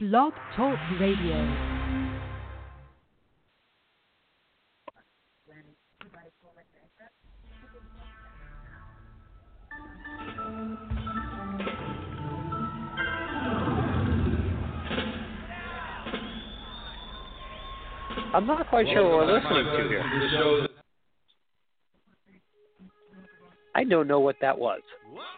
Blog Talk Radio. I'm not quite sure what we're listening to here. I don't know what that was. There we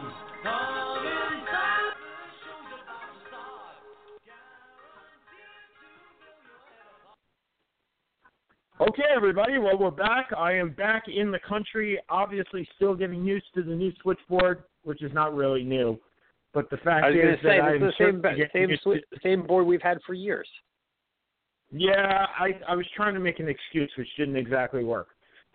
Okay, everybody. Well, we're back. I am back in the country. Obviously, still getting used to the new switchboard, which is not really new. But the fact I was is say that I'm the same same same board we've had for years. Yeah, I, I was trying to make an excuse, which didn't exactly work.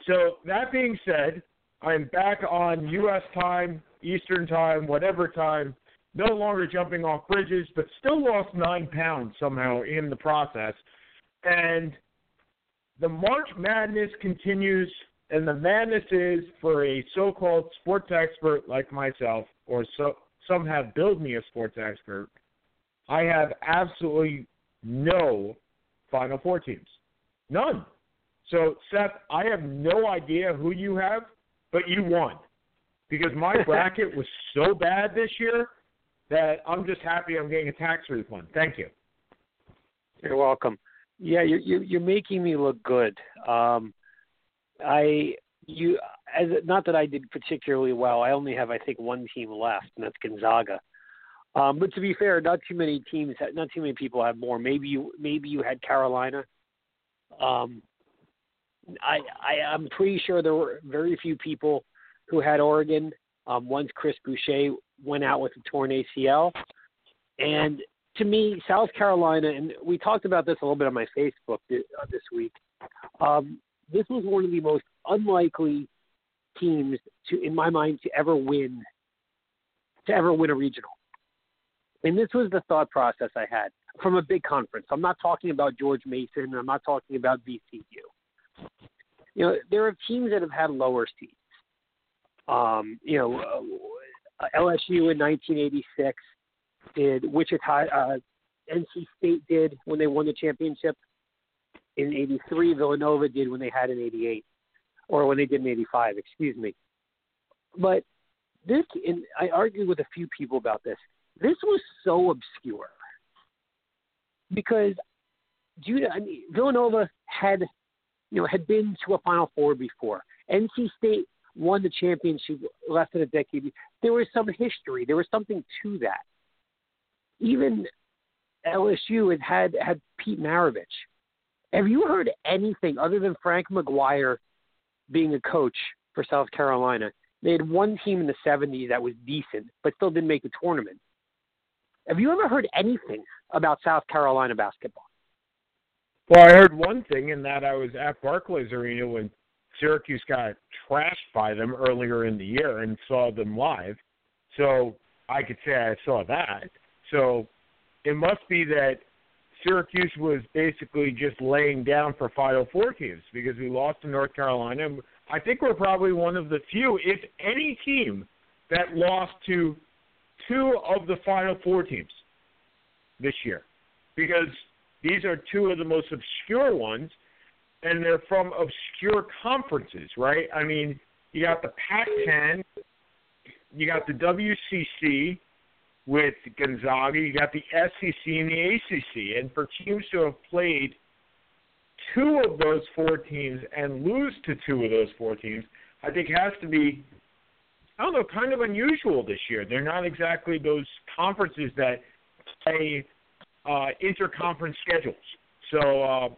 So that being said, I'm back on U.S. time, Eastern time, whatever time. No longer jumping off bridges, but still lost nine pounds somehow in the process. And the March Madness continues, and the madness is for a so-called sports expert like myself, or so some have billed me a sports expert. I have absolutely no Final Four teams, none. So Seth, I have no idea who you have, but you won because my bracket was so bad this year that I'm just happy I'm getting a tax refund. Thank you. You're welcome. Yeah, you're you're, you're making me look good. Um, I you as not that I did particularly well. I only have I think one team left, and that's Gonzaga. Um, but to be fair, not too many teams, not too many people have more. Maybe you maybe you had Carolina. Um, I, I I'm pretty sure there were very few people who had Oregon. Um, once Chris Boucher went out with a torn ACL, and to me, South Carolina, and we talked about this a little bit on my Facebook this, uh, this week. Um, this was one of the most unlikely teams to, in my mind, to ever win, to ever win a regional. And this was the thought process I had from a big conference. I'm not talking about George Mason. I'm not talking about VCU. You know, there are teams that have had lower seeds. Um, you know, uh, LSU in 1986 did Wichita, uh, NC State did when they won the championship in '83. Villanova did when they had in '88, or when they did in '85. Excuse me. But this, and I argued with a few people about this. This was so obscure because Judah, I mean, Villanova had, you know, had been to a Final Four before. NC State won the championship less than a decade. There was some history. There was something to that even LSU had had, had Pete Maravich. Have you heard anything other than Frank McGuire being a coach for South Carolina? They had one team in the 70s that was decent, but still didn't make the tournament. Have you ever heard anything about South Carolina basketball? Well, I heard one thing in that I was at Barclays Arena when Syracuse got trashed by them earlier in the year and saw them live. So I could say I saw that. So it must be that Syracuse was basically just laying down for Final Four teams because we lost to North Carolina. I think we're probably one of the few, if any team, that lost to two of the Final Four teams this year because these are two of the most obscure ones, and they're from obscure conferences, right? I mean, you got the Pac-10, you got the WCC with Gonzaga, you got the SEC and the ACC, and for teams to have played two of those four teams and lose to two of those four teams, I think has to be I don't know, kind of unusual this year. They're not exactly those conferences that play uh, interconference schedules. So, uh,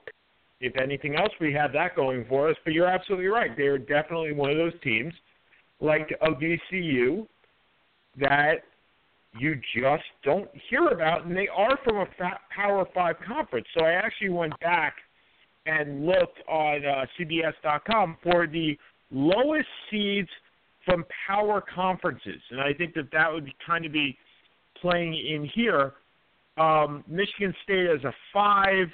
if anything else, we have that going for us. But you're absolutely right. They're definitely one of those teams, like a VCU, that you just don't hear about, and they are from a Power Five conference. So I actually went back and looked on uh, CBS.com for the lowest seeds from power conferences, and I think that that would kind of be playing in here. um, Michigan State as a five.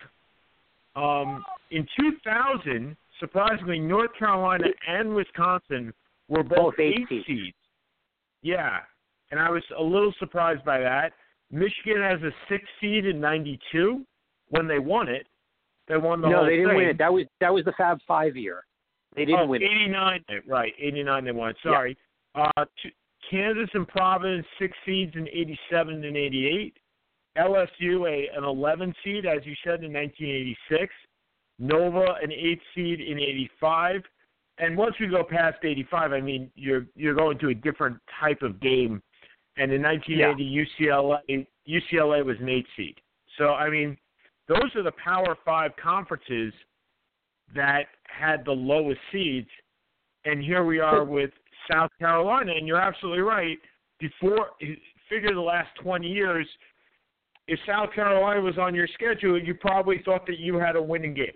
Um, in 2000, surprisingly, North Carolina and Wisconsin were both, Both eight eight seeds. seeds. Yeah, and I was a little surprised by that. Michigan has a six seed in '92 when they won it. They won the no, whole they didn't thing. win it. That was that was the Fab Five year. They didn't oh, win it. 89, right, 89 they won. Sorry. Uh, t- Kansas and Providence, six seeds in 87 and 88. LSU, a, an 11 seed, as you said, in 1986. Nova, an eight seed in 85. And once we go past 85, I mean, you're you're going to a different type of game. And in 1980, UCLA UCLA was an eight seed. So I mean, those are the Power Five conferences that had the lowest seeds, and here we are with South Carolina. And you're absolutely right. Before, figure the last 20 years, if South Carolina was on your schedule, you probably thought that you had a winning game.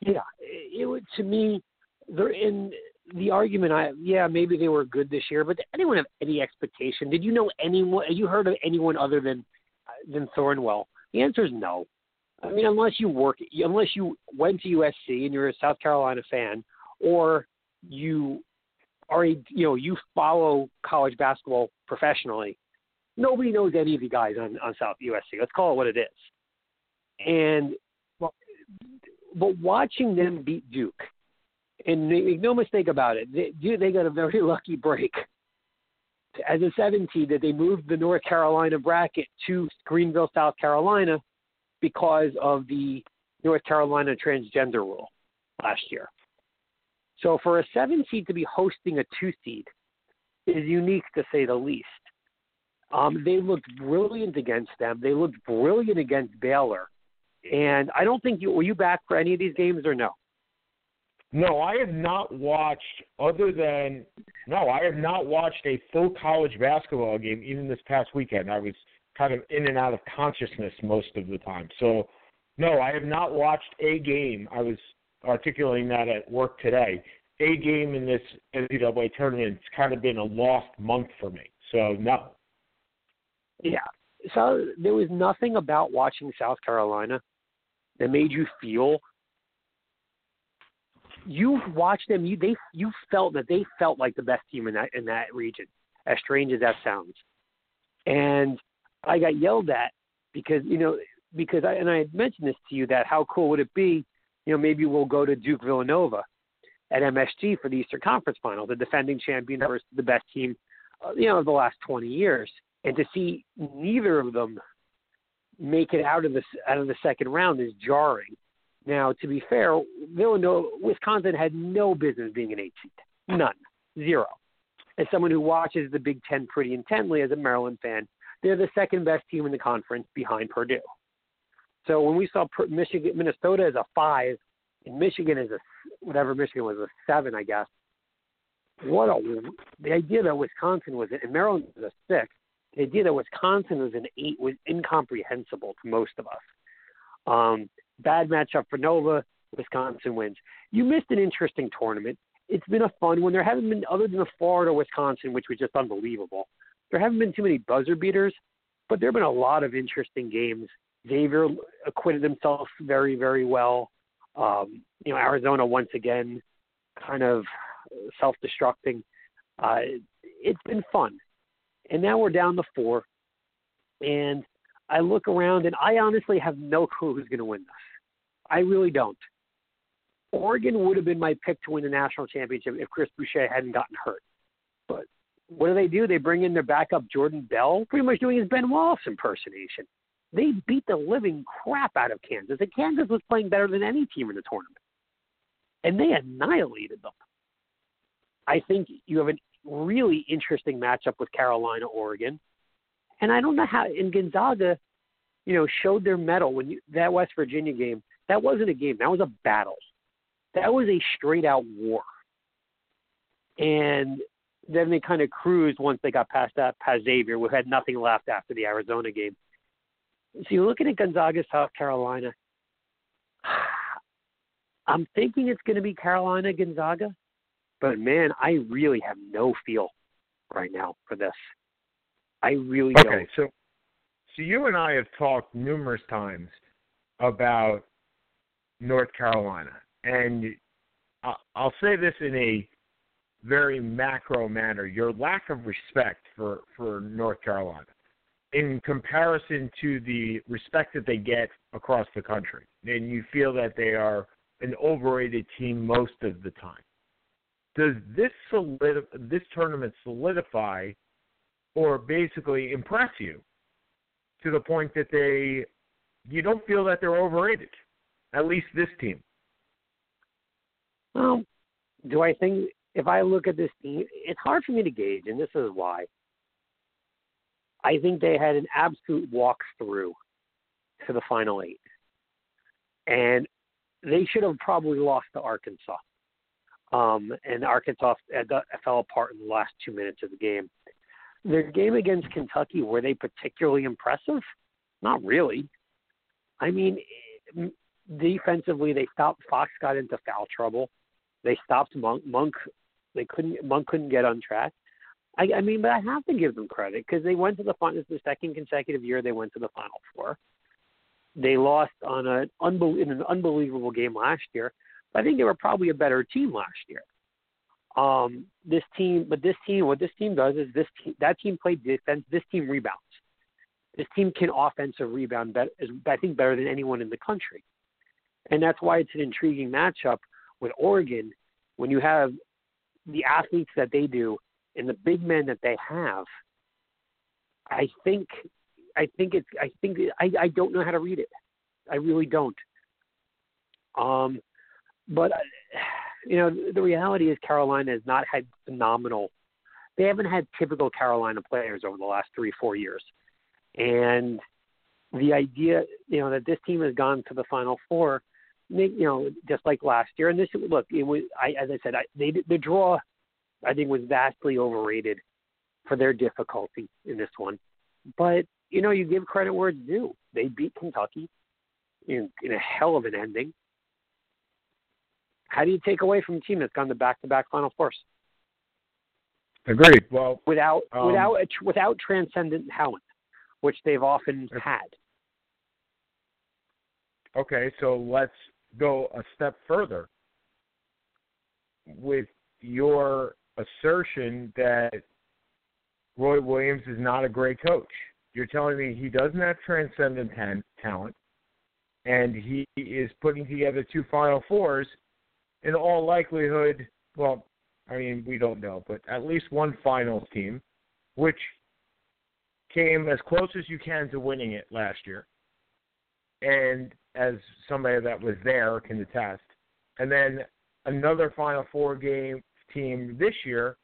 Yeah, it, it would to me. They're in the argument. I yeah, maybe they were good this year, but did anyone have any expectation? Did you know anyone? You heard of anyone other than uh, than Thornwell? The answer is no. I mean, unless you work, unless you went to USC and you're a South Carolina fan, or you are a you know you follow college basketball professionally. Nobody knows any of the guys on on South USC. Let's call it what it is. And but watching them beat Duke, and make no mistake about it, they, they got a very lucky break as a seven seed that they moved the North Carolina bracket to Greenville, South Carolina, because of the North Carolina transgender rule last year. So for a seven seed to be hosting a two seed is unique to say the least. Um, they looked brilliant against them. They looked brilliant against Baylor. And I don't think you were you back for any of these games or no? No, I have not watched other than no, I have not watched a full college basketball game even this past weekend. I was kind of in and out of consciousness most of the time. So no, I have not watched a game. I was articulating that at work today. A game in this NCAA tournament it's kind of been a lost month for me. So no. Yeah. So there was nothing about watching South Carolina that made you feel you watched them you they you felt that they felt like the best team in that in that region as strange as that sounds. And i got yelled at because you know because i and i had mentioned this to you that how cool would it be you know maybe we'll go to duke villanova at msg for the eastern conference final the defending champion versus the best team uh, you know of the last 20 years and to see neither of them make it out of the out of the second round is jarring now, to be fair, Villanova, Wisconsin had no business being an eight seed. None. Zero. As someone who watches the Big Ten pretty intently as a Maryland fan, they're the second best team in the conference behind Purdue. So when we saw Michigan, Minnesota as a five, and Michigan as a whatever Michigan was a seven, I guess. What a the idea that Wisconsin was and Maryland was a six. The idea that Wisconsin was an eight was incomprehensible to most of us. Um, bad matchup for Nova. Wisconsin wins. You missed an interesting tournament. It's been a fun one. There haven't been, other than the Florida Wisconsin, which was just unbelievable. There haven't been too many buzzer beaters, but there have been a lot of interesting games. Xavier acquitted himself very, very well. Um, you know, Arizona once again, kind of self-destructing. Uh, it's been fun, and now we're down to four, and I look around and I honestly have no clue who's going to win this. I really don't. Oregon would have been my pick to win the national championship if Chris Boucher hadn't gotten hurt. But what do they do? They bring in their backup Jordan Bell, pretty much doing his Ben Wallace impersonation. They beat the living crap out of Kansas, and Kansas was playing better than any team in the tournament. And they annihilated them. I think you have a really interesting matchup with Carolina, Oregon. And I don't know how in Gonzaga, you know, showed their mettle when you that West Virginia game. That wasn't a game. That was a battle. That was a straight out war. And then they kind of cruised once they got past that past Xavier, who had nothing left after the Arizona game. So you're looking at Gonzaga, South Carolina. I'm thinking it's going to be Carolina Gonzaga, but man, I really have no feel right now for this. I really Okay, don't. so So you and I have talked numerous times about North Carolina, and I'll say this in a very macro manner: your lack of respect for for North Carolina, in comparison to the respect that they get across the country, and you feel that they are an overrated team most of the time. Does this solid this tournament solidify, or basically impress you, to the point that they you don't feel that they're overrated? At least this team. Well, do I think if I look at this team, it's hard for me to gauge, and this is why. I think they had an absolute walkthrough to the final eight, and they should have probably lost to Arkansas. Um, and Arkansas fell apart in the last two minutes of the game. Their game against Kentucky were they particularly impressive? Not really. I mean, defensively, they stopped. Fox got into foul trouble. They stopped Monk. Monk. They couldn't. Monk couldn't get on track. I, I mean, but I have to give them credit because they went to the final. The second consecutive year they went to the Final Four. They lost on an unbel- in an unbelievable game last year. But I think they were probably a better team last year. Um, this team, but this team, what this team does is this team, that team played defense. This team rebounds. This team can offensive rebound better, I think better than anyone in the country, and that's why it's an intriguing matchup with Oregon when you have the athletes that they do and the big men that they have. I think, I think it's, I think I, I don't know how to read it. I really don't. Um, but you know, the reality is Carolina has not had phenomenal. They haven't had typical Carolina players over the last three, four years, and the idea, you know, that this team has gone to the Final Four, you know, just like last year. And this, look, it was, I, as I said, I, they, the draw, I think, was vastly overrated for their difficulty in this one. But you know, you give credit where it's due. They beat Kentucky in, in a hell of an ending. How do you take away from a team that's gone to back-to-back Final Fours? Agreed. Well, without um, without without transcendent talent, which they've often had. Okay, so let's go a step further with your assertion that Roy Williams is not a great coach. You're telling me he doesn't have transcendent talent, and he is putting together two Final Fours. In all likelihood, well, I mean, we don't know, but at least one finals team, which came as close as you can to winning it last year. And as somebody that was there can attest. And then another Final Four game team this year.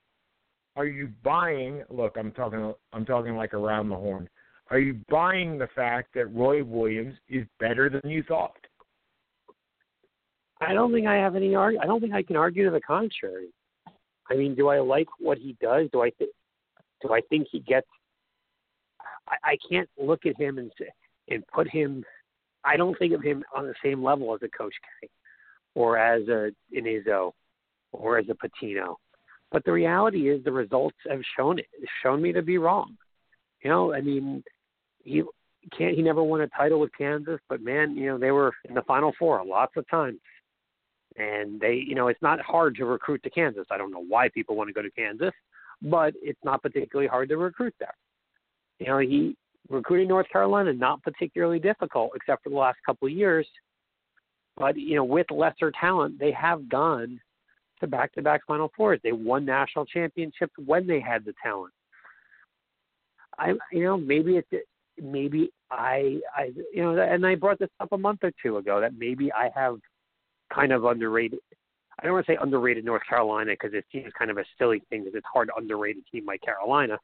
Are you buying? Look, I'm talking. I'm talking like around the horn. Are you buying the fact that Roy Williams is better than you thought? I don't think I have any argue. I don't think I can argue to the contrary. I mean, do I like what he does? Do I think? Do I think he gets? I, I can't look at him and say, and put him. I don't think of him on the same level as a Coach K, or as a an Izzo, or as a Pitino. But the reality is, the results have shown it. Shown me to be wrong. You know, I mean, he can't. He never won a title with Kansas, but man, you know, they were in the Final Four lots of times and they you know it's not hard to recruit to Kansas. I don't know why people want to go to Kansas, but it's not particularly hard to recruit there. You know, he recruiting North Carolina not particularly difficult except for the last couple of years. But you know, with lesser talent, they have gone to back-to-back Final Fours. They won national championships when they had the talent. I, you know, maybe it's maybe I, I, you know, and I brought this up a month or two ago that maybe I have kind of underrated. I don't want to say underrated North Carolina because it seems kind of a silly thing because it's hard to underrate a team like Carolina.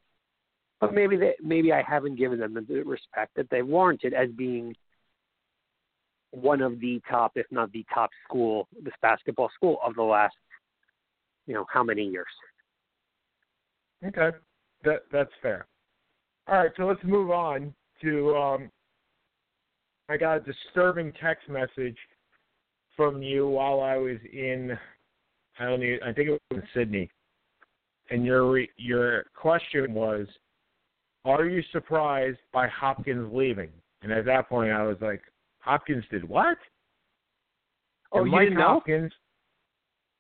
But maybe they, maybe I haven't given them the respect that they warranted as being one of the top, if not the top school, this basketball school of the last, you know, how many years. Okay, that that's fair. All right, so let's move on to. Um, I got a disturbing text message from you while I was in I don't I think it was in Sydney, and your your question was, "Are you surprised by Hopkins leaving?" And at that point, I was like, "Hopkins did what?" Oh, and you Mike didn't know? Hopkins.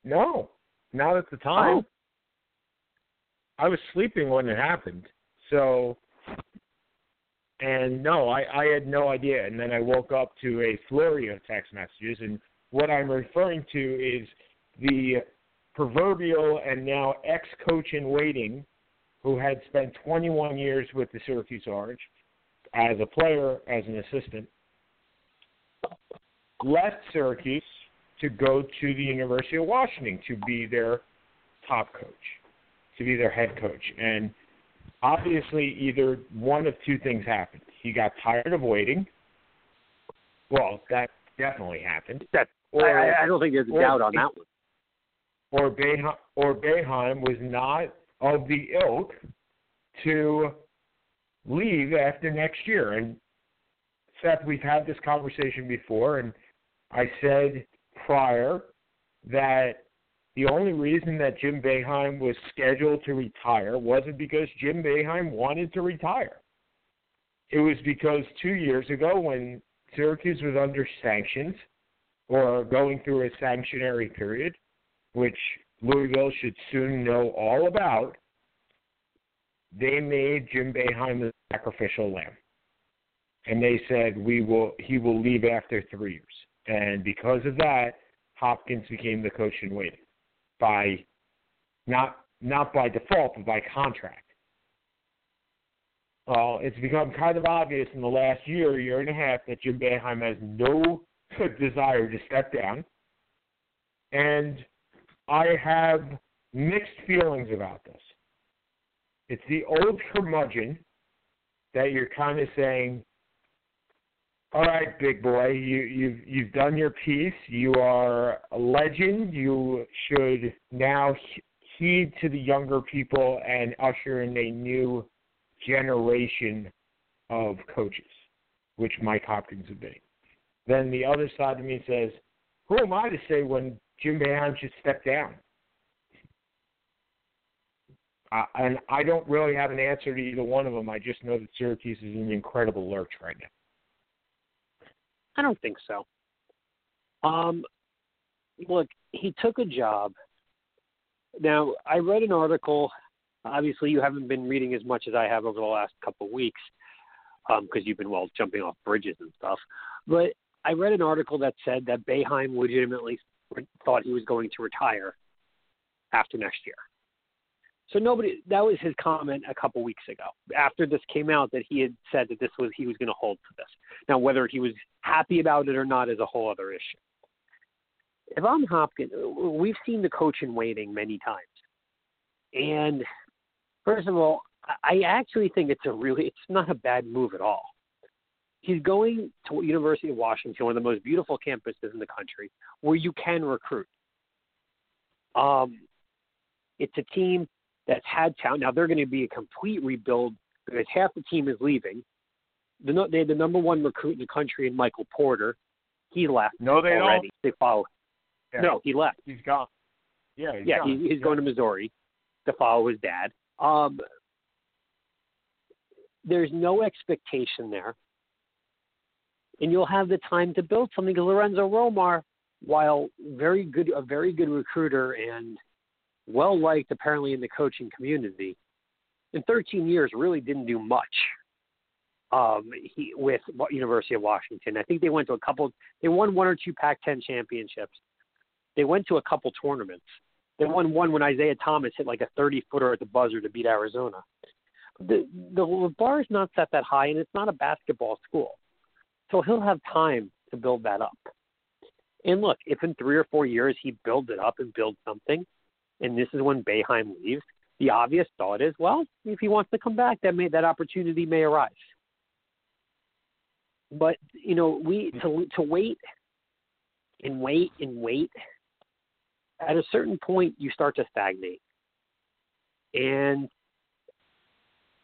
No, not at the time. Oh. I was sleeping when it happened. So, and no, I, I had no idea. And then I woke up to a flurry of text messages. And what I'm referring to is the proverbial and now ex coach in waiting who had spent 21 years with the Syracuse Orange as a player, as an assistant, left Syracuse to go to the University of Washington to be their top coach, to be their head coach. And obviously, either one of two things happened. He got tired of waiting. Well, that definitely happened. That Or, I, I- don't think there's a doubt on that one. or or Boeheim was not of the ilk to leave after next year. And Seth, we've had this conversation before, and I said prior that the only reason that Jim Boeheim was scheduled to retire wasn't because Jim Boeheim wanted to retire. It was because two years ago, when Syracuse was under sanctions or going through a sanctionary period, which Louisville should soon know all about, they made Jim Boeheim the sacrificial lamb. And they said we will he will leave after three years. And because of that, Hopkins became the coach in waiting by not not by default, but by contract. Well, it's become kind of obvious in the last year, year and a half, that Jim Boeheim has no desire to step down. And I have mixed feelings about this. It's the old curmudgeon that you're kind of saying, "All right, big boy, you, you've you've done your piece. You are a legend. You should now he- heed to the younger people and usher in a new generation of coaches, which Mike Hopkins would be." Then the other side of me says, "Who am I to say when Jim Boeheim should step down?" Uh, and I don't really have an answer to either one of them. I just know that Syracuse is in an incredible lurch right now. I don't think so. Um, look, he took a job. Now, I read an article. Obviously, you haven't been reading as much as I have over the last couple of weeks because you've been well jumping off bridges and stuff. But I read an article that said that Boeheim legitimately thought he was going to retire after next year. So nobody that was his comment a couple weeks ago after this came out that he had said that this was he was going to hold to this. Now whether he was happy about it or not is a whole other issue. If I'm Hopkins, we've seen the coach in waiting many times, and first of all, I actually think it's a really it's not a bad move at all. He's going to University of Washington, one of the most beautiful campuses in the country, where you can recruit. Um, it's a team that's had talent. Now they're going to be a complete rebuild because half the team is leaving. The, they had the number one recruit in the country in Michael Porter. He left No, they already. They follow. Yeah. No, he left. He's gone. Yeah, he's yeah, gone. he, he's going to Missouri to follow his dad. Um, there's no expectation there, and you'll have the time to build something. Because Lorenzo Romar, while very good, a very good recruiter and well liked apparently in the coaching community, in 13 years really didn't do much. Um, he with University of Washington. I think they went to a couple. They won one or two Pac-10 championships. They went to a couple tournaments. They won one when Isaiah Thomas hit like a 30 footer at the buzzer to beat Arizona. The, the the bar is not set that high, and it's not a basketball school, so he'll have time to build that up. And look, if in three or four years he builds it up and builds something, and this is when Boeheim leaves, the obvious thought is, well, if he wants to come back, that may that opportunity may arise. But you know, we to to wait and wait and wait. At a certain point, you start to stagnate, and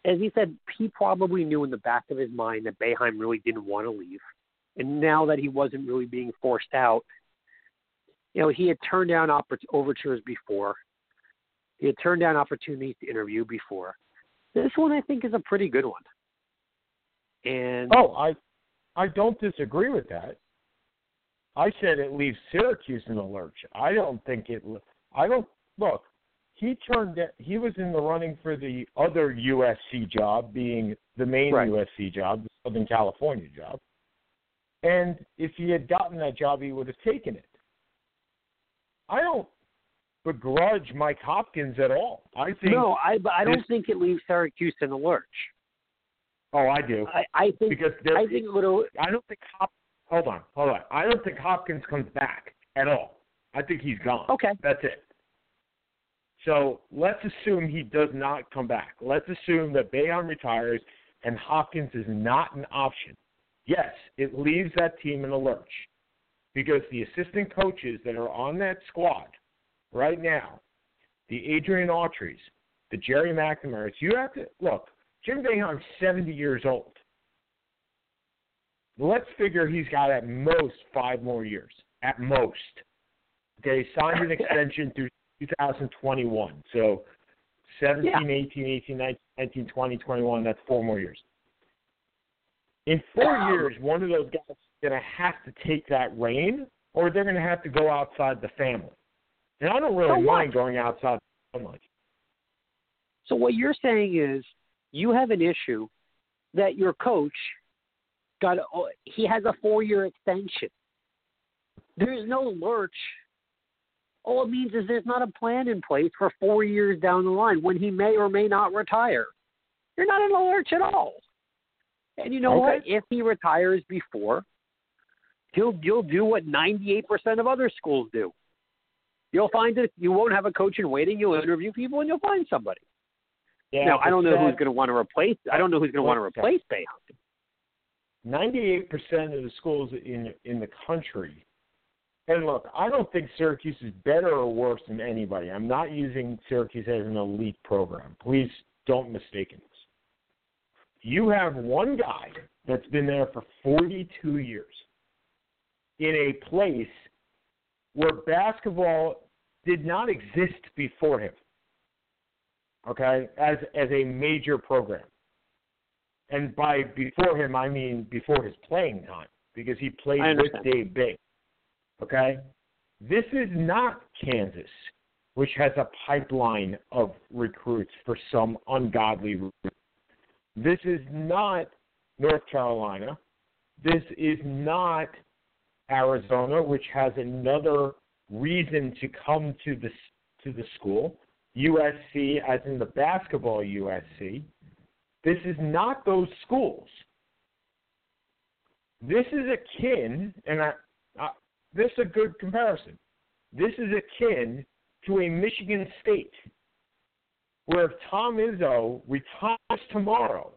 as he said, he probably knew in the back of his mind that Boeheim really didn't want to leave, and now that he wasn't really being forced out, you know, he had turned down overtures before. He had turned down opportunities to interview before. This one I think is a pretty good one. And Oh, I I don't disagree with that. I said it leaves Syracuse in the lurch. I don't think it. I don't look. He turned. it- He was in the running for the other USC job, being the main Right. USC job, the Southern California job. And if he had gotten that job, he would have taken it. I don't begrudge Mike Hopkins at all. I think. no, I but I don't this- think it leaves Syracuse in the lurch. Oh, I do I, I think because there, I think it would. I don't think Hop. Hold on, hold on. I don't think Hopkins comes back at all. I think he's gone. Okay. That's it. So let's assume he does not come back. Let's assume that Boeheim retires and Hopkins is not an option. Yes, it leaves that team in a lurch because the assistant coaches that are on that squad right now, the Adrian Autry's, the Gerry McNamara's, you have to look. Jim Boeheim's 70 years old. Let's figure he's got at most five more years. At most. Okay, signed an extension through 2021. So 17, Yeah. 18, 18, 19, 19, 20, 21, that's four more years. In four years, one of those guys is going to have to take that reign, or they're going to have to go outside the family. And I don't really So mind going outside the family. So what you're saying is you have an issue that your coach got. oh, He has a four-year extension. There's no lurch. All it means is there's not a plan in place for four years down the line when he may or may not retire. You're not in a lurch at all. And you know what? If he retires before, he'll you'll do what 98% of other schools do. You'll find that you won't have a coach in waiting. You'll interview people and you'll find somebody. Yeah, now, I don't know who's uh, going to want to replace. I don't know who's going to want to replace Boeheim. Ninety-eight percent of the schools in in the country. And look, I don't think Syracuse is better or worse than anybody. I'm not using Syracuse as an elite program. Please don't mistake this. You have one guy that's been there for 42 years in a place where basketball did not exist before him. Okay, as as a major program. And by before him, I mean before his playing time, because he played with. Dave Bing. Okay? This is not Kansas, which has a pipeline of recruits for some ungodly reason. This is not North Carolina. This is not Arizona, which has another reason to come to the to the school. USC, as in the basketball USC. This is not those schools. This is akin, and I, I, this is a good comparison. This is akin to a Michigan State, where if Tom Izzo retires tomorrow,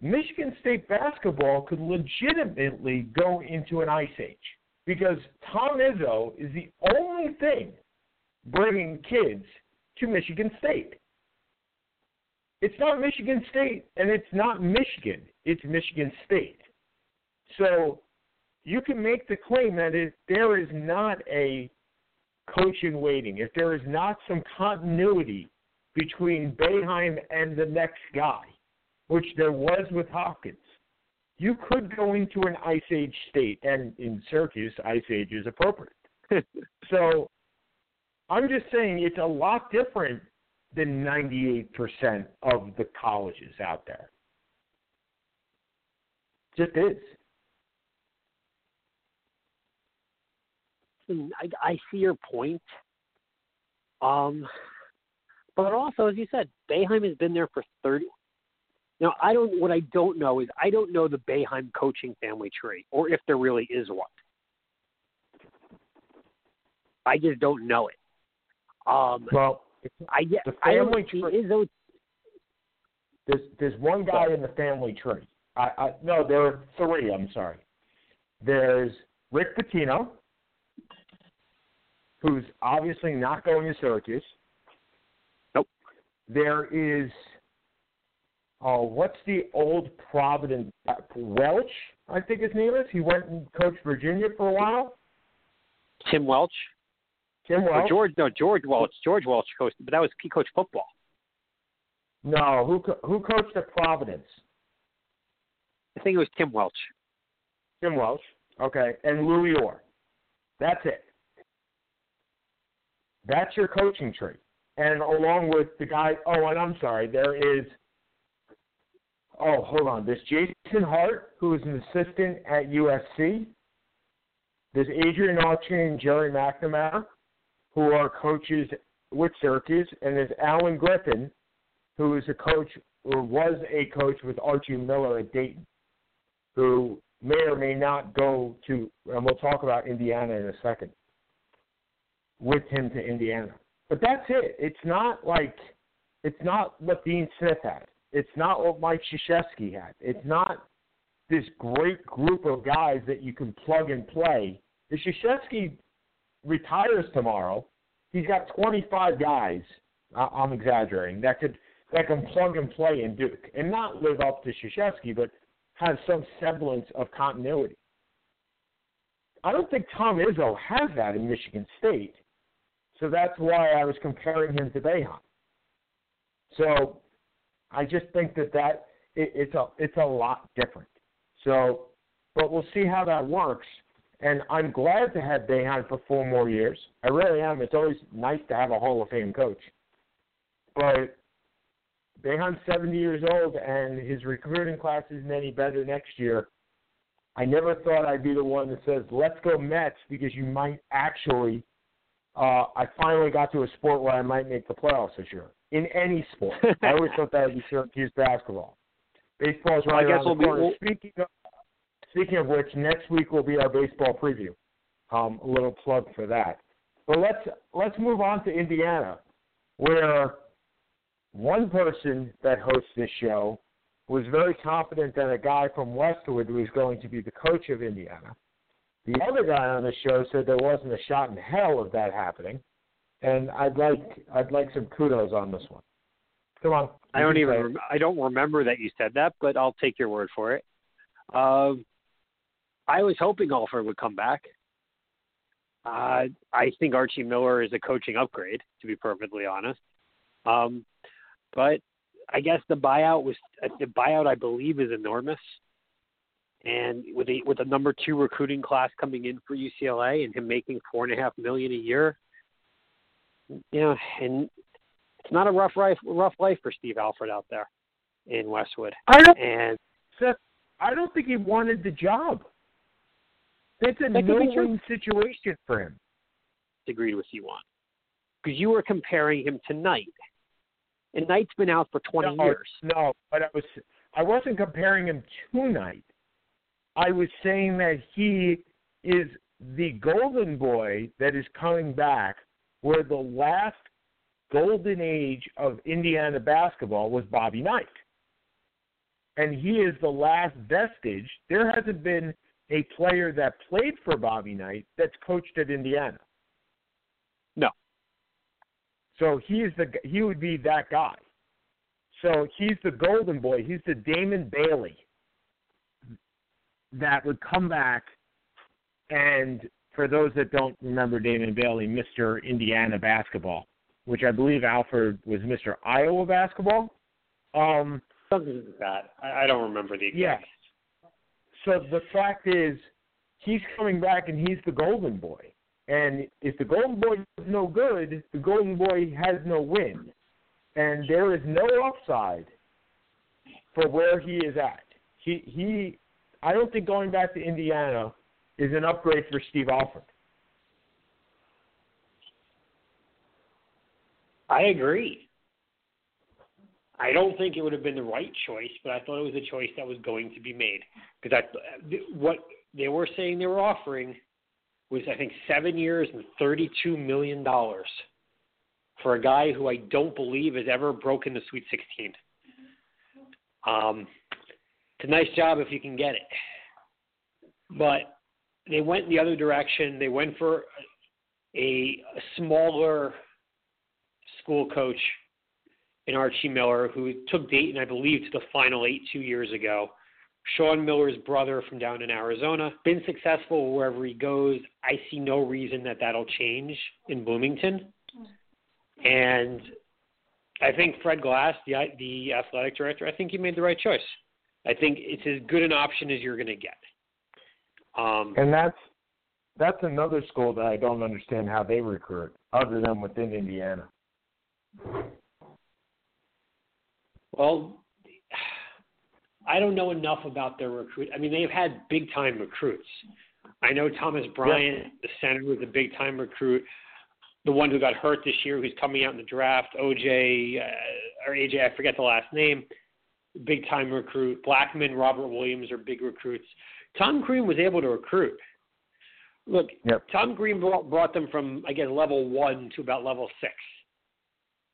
Michigan State basketball could legitimately go into an ice age because Tom Izzo is the only thing bringing kids to Michigan State. It's not Michigan State and it's not Michigan. It's Michigan State. So you can make the claim that if there is not a coach in waiting, if there is not some continuity between Boeheim and the next guy, which there was with Hopkins, you could go into an ice age state, and in Syracuse, ice age is appropriate. so I'm just saying it's a lot different than 98% of the colleges out there. Just is. I, I see your point. Um, but also, as you said, Boeheim has been there for thirty. Now, I don't. What I don't know is I don't know the Boeheim coaching family tree, or if there really is one. I just don't know it. Um, Well, I get. the family tree- Izzo. there's there's one guy in the family tree. I, I no, there are three. I'm sorry. There's Rick Pitino, who's obviously not going to Syracuse. Nope. There is, oh, what's the old Providence uh, Welsh? I think his name is. He went and coached Virginia for a while. Tim Welsh. Tim Welsh. George. No, George Welch. George Welch coached, but that was he coached football. No, who co- who coached at Providence? I think it was Tim Welsh. Tim Welsh. Okay, and Louis Orr. That's it. That's your coaching tree. And along with the guy, oh, and I'm sorry, there is, oh, hold on. this Jason Hart, who is an assistant at USC. There's Adrian Autry and Gerry McNamara, who are coaches with Syracuse. And there's Allen Griffin, who is a coach or was a coach with Archie Miller at Dayton, who may or may not go to, and we'll talk about Indiana in a second, with him to Indiana. But that's it. It's not like, it's not what Dean Smith had. It's not what Mike Krzyzewski had. It's not this great group of guys that you can plug and play. If Krzyzewski retires tomorrow, he's got 25 guys. I'm exaggerating. That could that can plug and play in Duke and not live up to Krzyzewski, but have some semblance of continuity. I don't think Tom Izzo has that in Michigan State, so that's why I was comparing him to Boeheim. So I just think that that it, it's a it's a lot different. So, but we'll see how that works. And I'm glad to have Boeheim for four more years. I really am. It's always nice to have a Hall of Fame coach. But Boeheim's 70 years old, and his recruiting class isn't any better next year. I never thought I'd be the one that says, let's go Mets, because you might actually. Uh, I finally got to a sport where I might make the playoffs this year. In any sport. I always thought that would be Syracuse basketball. Baseball's right well, I guess around we'll the corner. Be, we'll... Speaking, of, speaking of which, next week will be our baseball preview. Um, a little plug for that. But let's let's move on to Indiana, where one person that hosts this show was very confident that a guy from Westwood was going to be the coach of Indiana. The other guy on the show said there wasn't a shot in hell of that happening, and I'd like I'd like some kudos on this one. Come on. I don't even rem- I don't remember that you said that, but I'll take your word for it. Um, I was hoping Alford would come back. Uh, I think Archie Miller is a coaching upgrade, to be perfectly honest. Um, but I guess the buyout was the buyout. I believe is enormous, and with a with a number two recruiting class coming in for UCLA and him making four and a half million a year, you know, and it's not a rough life rough life for Steve Alford out there in Westwood. I don't. And Seth, I don't think he wanted the job. It's a That no-win situation for him. agreed with you on because you were comparing him to Knight, and Knight's been out for twenty no, years. No, but I was I wasn't comparing him to Knight. I was saying that he is the golden boy that is coming back, where the last golden age of Indiana basketball was Bobby Knight. And he is the last vestige. There hasn't been a player that played for Bobby Knight that's coached at Indiana. No. So he is the he would be that guy. So he's the golden boy. He's the Damon Bailey that would come back and for those that don't remember Damon Bailey, Mr. Indiana basketball, which I believe Alford was Mr. Iowa basketball. Um, Something like that. I, I don't remember the exact. Yes. So the fact is, he's coming back and he's the golden boy. And if the golden boy is no good, the golden boy has no win. And there is no upside for where he is at. He he I don't think going back to Indiana is an upgrade for Steve Alford. I agree. I don't think it would have been the right choice, but I thought it was a choice that was going to be made because I what they were saying they were offering was I think seven years and thirty-two million dollars for a guy who I don't believe has ever broken the Sweet Sixteen. Um, it's a nice job if you can get it, but they went the other direction. They went for a, smaller school coach in Archie Miller, who took Dayton, I believe, to the Final Eight two years ago. Sean Miller's brother from down in Arizona, been successful wherever he goes. I see no reason that that'll change in Bloomington. And I think Fred Glass, the the athletic director, I think he made the right choice. I think it's as good an option as you're going to get. Um, And that's that's another school that I don't understand how they recruit, other than within Indiana. well, I don't know enough about their recruit. I mean, they've had big time recruits. I know Thomas Bryant, the center, was a big time recruit. The one who got hurt this year, who's coming out in the draft, OJ uh, or AJ, I forget the last name, big time recruit. Blackman, Robert Williams are big recruits. Tom Crean was able to recruit. Look, Yep. Tom Crean brought, brought them from I guess level one to about level six.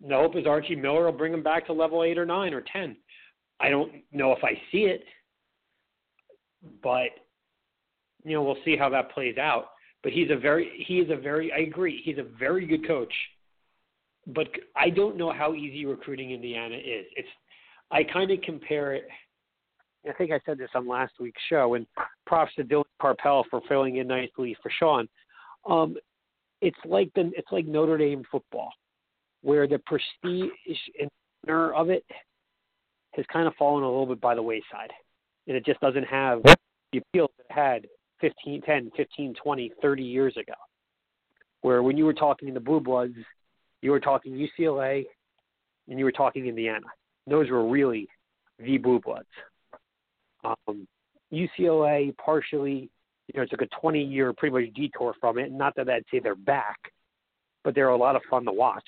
The hope is Archie Miller will bring them back to level eight or nine or ten. I don't know if I see it, but you know we'll see how that plays out. But he's a very he is a very I agree he's a very good coach, but I don't know how easy recruiting Indiana is. It's I kind of compare it. I think I said this on last week's show, and props to Dylan Carpel for filling in nicely for Sean. Um, it's like the it's like Notre Dame football, where the prestige and honor of it has kind of fallen a little bit by the wayside, and it just doesn't have the appeal that it had 15, 10, 15, 20, 30 years ago. Where when you were talking in the Blue Bloods, you were talking UCLA, and you were talking Indiana. Those were really the Blue Bloods. Um, UCLA partially, you know, took a 20 year pretty much detour from it. Not that I'd say they're back, but they're a lot of fun to watch.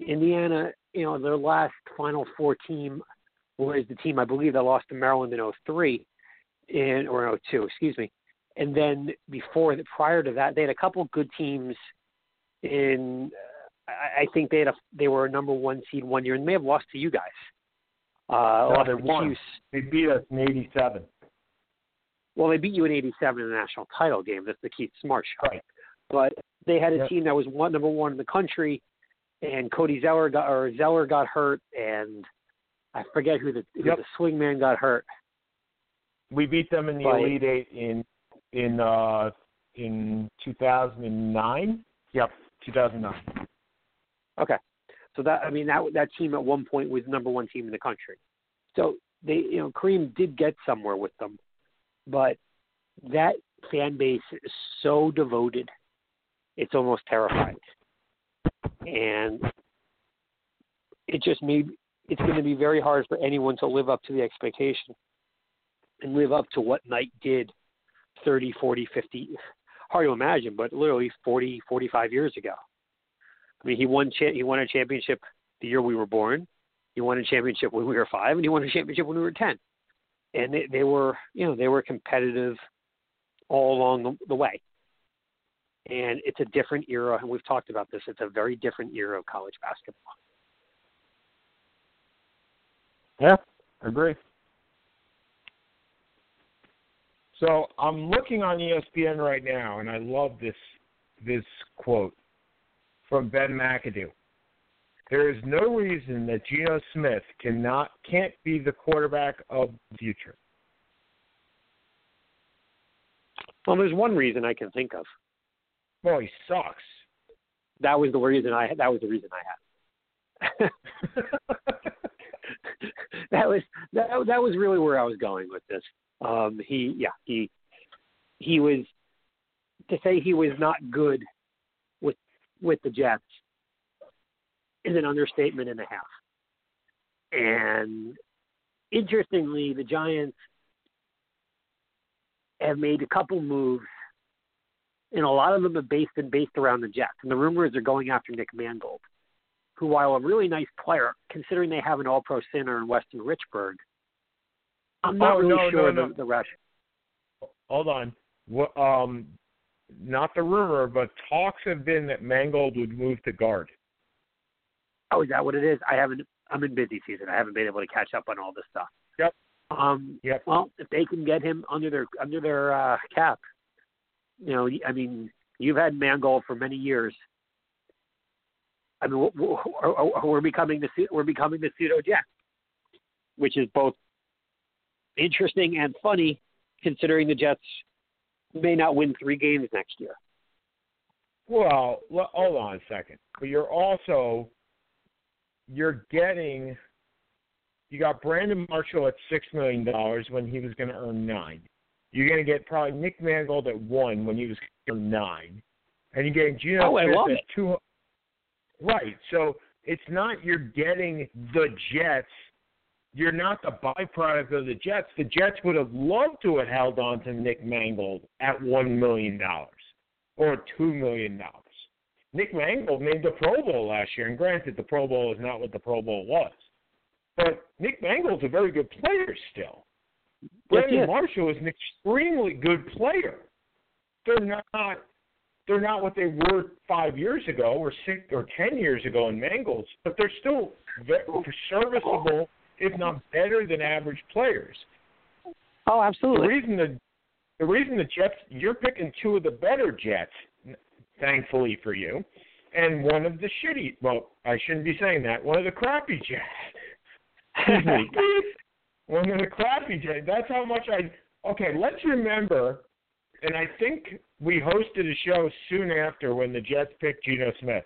Indiana, you know, their last Final Four team was the team I believe that lost to Maryland in 03 in or in 02, excuse me. And then before prior to that, they had a couple good teams. In I, I think they had a they were a number one seed one year and may have lost to you guys. Uh, No, they won. They beat us in '87. Well, they beat you in '87 in the national title game. That's the Keith Smart shot. Right. But they had a Yep. team that was one number one in the country, and Cody Zeller got or Zeller got hurt, and I forget who the who Yep. the swing man got hurt. We beat them in the Right. Elite Eight in in uh in 2009. Yep, 2009. Okay, so that I mean that that team at one point was number one team in the country. So they you know Crean did get somewhere with them, but that fan base is so devoted, it's almost terrifying, and it just made it's going to be very hard for anyone to live up to the expectation and live up to what Knight did 30, 40, 50, hard to imagine, but literally 40, 45 years ago. Mean, he won cha- he won a championship the year we were born. He won a championship when we were five, and he won a championship when we were ten. And they, they were, you know, they were competitive all along the, the way. And it's a different era, and we've talked about this. It's a very different era of college basketball. Yeah, I agree. So I'm looking on ESPN right now, and I love this this quote from Ben McAdoo. There is no reason that Geno Smith cannot can't be the quarterback of the future. Well, there's one reason I can think of. Well, he sucks. That was the reason I. That was the reason I had. that was that, that was really where I was going with this. Um, he, yeah, he he was to say he was not good with the Jets is an understatement and a half. And interestingly, the Giants have made a couple moves, and a lot of them have based been based around the Jets. And the rumors are going after Nick Mangold, who, while a really nice player, considering they have an All-Pro center in Weston Richburg, I'm not Oh, really no, sure no, the, the rest. Hold on. What, um, not the rumor, but talks have been that Mangold would move to guard. Oh, is that what it is? I haven't. I'm in busy season. I haven't been able to catch up on all this stuff. Yep. Um. Yep. Well, if they can get him under their under their uh, cap, you know, I mean, you've had Mangold for many years. I mean, we're, we're becoming the we're becoming the pseudo Jets, which is both interesting and funny, considering the Jets may not win three games next year. Well, hold on a second. But you're also you're getting you got Brandon Marshall at six million dollars when he was going to earn nine. You're going to get probably Nick Mangold at one when he was going to earn nine, and you're getting Geno Oh, I Smith love at it. two. Right. So it's not you're getting the Jets. You're not the byproduct of the Jets. The Jets would have loved to have held on to Nick Mangold at one million dollars or two million dollars. Nick Mangold made the Pro Bowl last year, and granted, the Pro Bowl is not what the Pro Bowl was, but Nick Mangold's a very good player still. Brandon. Marshall is an extremely good player. They're not they're not what they were five years ago or six or ten years ago in Mangold's, but they're still very serviceable, if not better than average players. Oh, absolutely. The reason the the reason the Jets you're picking two of the better Jets, thankfully for you, and one of the shitty. Well, I shouldn't be saying that. One of the crappy Jets. One of the crappy Jets. That's how much I. Okay, let's remember, and I think we hosted a show soon after when the Jets picked Geno Smith.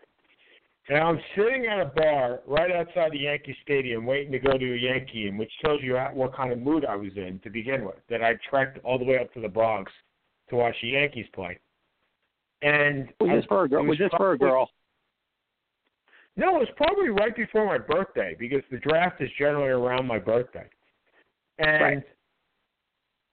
And I'm sitting at a bar right outside the Yankee Stadium waiting to go to a Yankee game, which tells you what kind of mood I was in to begin with. That I trekked all the way up to the Bronx to watch the Yankees play. And was this for a girl? it Was this for a girl? No, it was probably right before my birthday because the draft is generally around my birthday. And Right.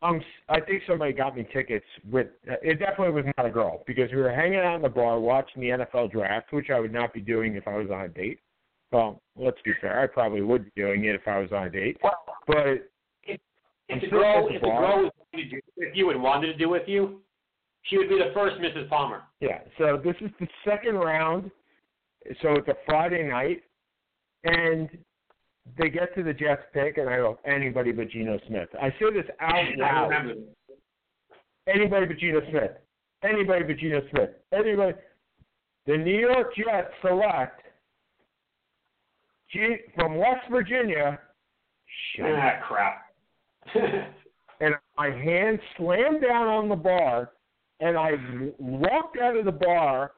Um, I think somebody got me tickets with. It definitely was not a girl because we were hanging out in the bar watching the NFL draft, which I would not be doing if I was on a date. Well, let's be fair, I probably would be doing it if I was on a date. Well, But if I'm the girl, if the girl was going to do with you and wanted to do it with you, she would be the first Mrs. Palmer. Yeah, so this is the second round. So it's a Friday night, and they get to the Jets pick, and I go, anybody but Geno Smith. I say this out loud. Anybody but Geno Smith. Anybody but Geno Smith. Anybody. The New York Jets select G- from West Virginia. Shut. Ah, crap. and my hand slammed down on the bar, and I walked out of the bar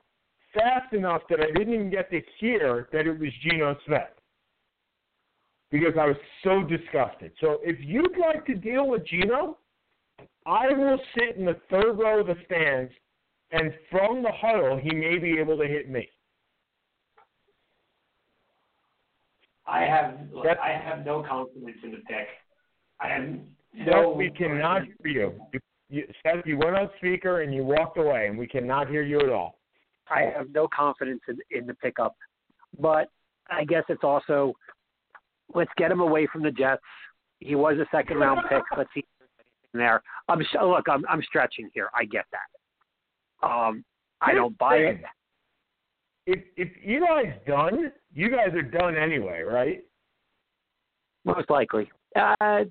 fast enough that I didn't even get to hear that it was Geno Smith because I was so disgusted. So if you'd like to deal with Geno, I will sit in the third row of the stands, and from the huddle, he may be able to hit me. I have look, I have no confidence in the pick. I have No, no. we cannot hear you. you, you Seth, you went on speaker and you walked away, and we cannot hear you at all. I have no confidence in, in the pickup, but I guess it's also let's get him away from the Jets. He was a second round pick. Let's see if there's anything there. I'm look. I'm I'm stretching here. I get that. Um, I don't buy it. If if Eli's done, you guys are done anyway, right? Most likely. Uh,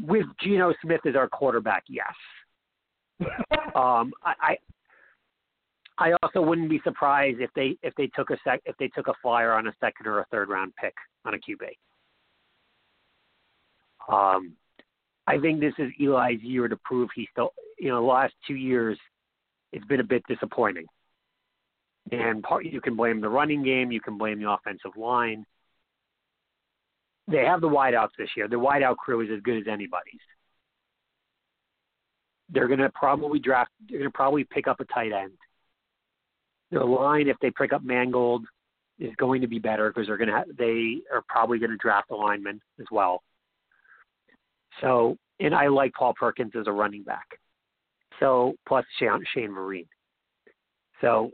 with Geno Smith as our quarterback, yes. Um, I, I also wouldn't be surprised if they if they took a sec if they took a flyer on a second or a third round pick on a QB. Um, I think this is Eli's year to prove he's still you know the last two years it's been a bit disappointing. And part you can blame the running game, you can blame the offensive line. They have the wideouts this year. The wideout crew is as good as anybody's. They're going to probably draft. They're going to probably pick up a tight end. Their line, if they pick up Mangold, is going to be better because they're going to. Ha- they are probably going to draft a lineman as well. So, and I like Paul Perkins as a running back. So plus Shane, Shane Vereen. So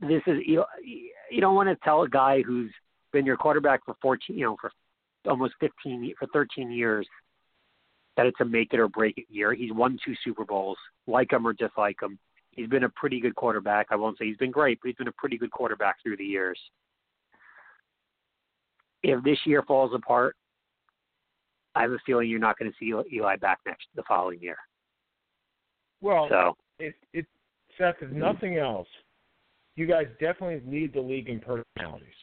this is you. You don't want to tell a guy who's been your quarterback for 14, you know, for almost 15, for 13 years, that it's a make it or break it year. He's won two Super Bowls, like him or dislike him. He's been a pretty good quarterback. I won't say he's been great, but he's been a pretty good quarterback through the years. If this year falls apart, I have a feeling you're not going to see Eli back next the following year. Well, So it, it, Seth, if nothing else, you guys definitely lead the league in personalities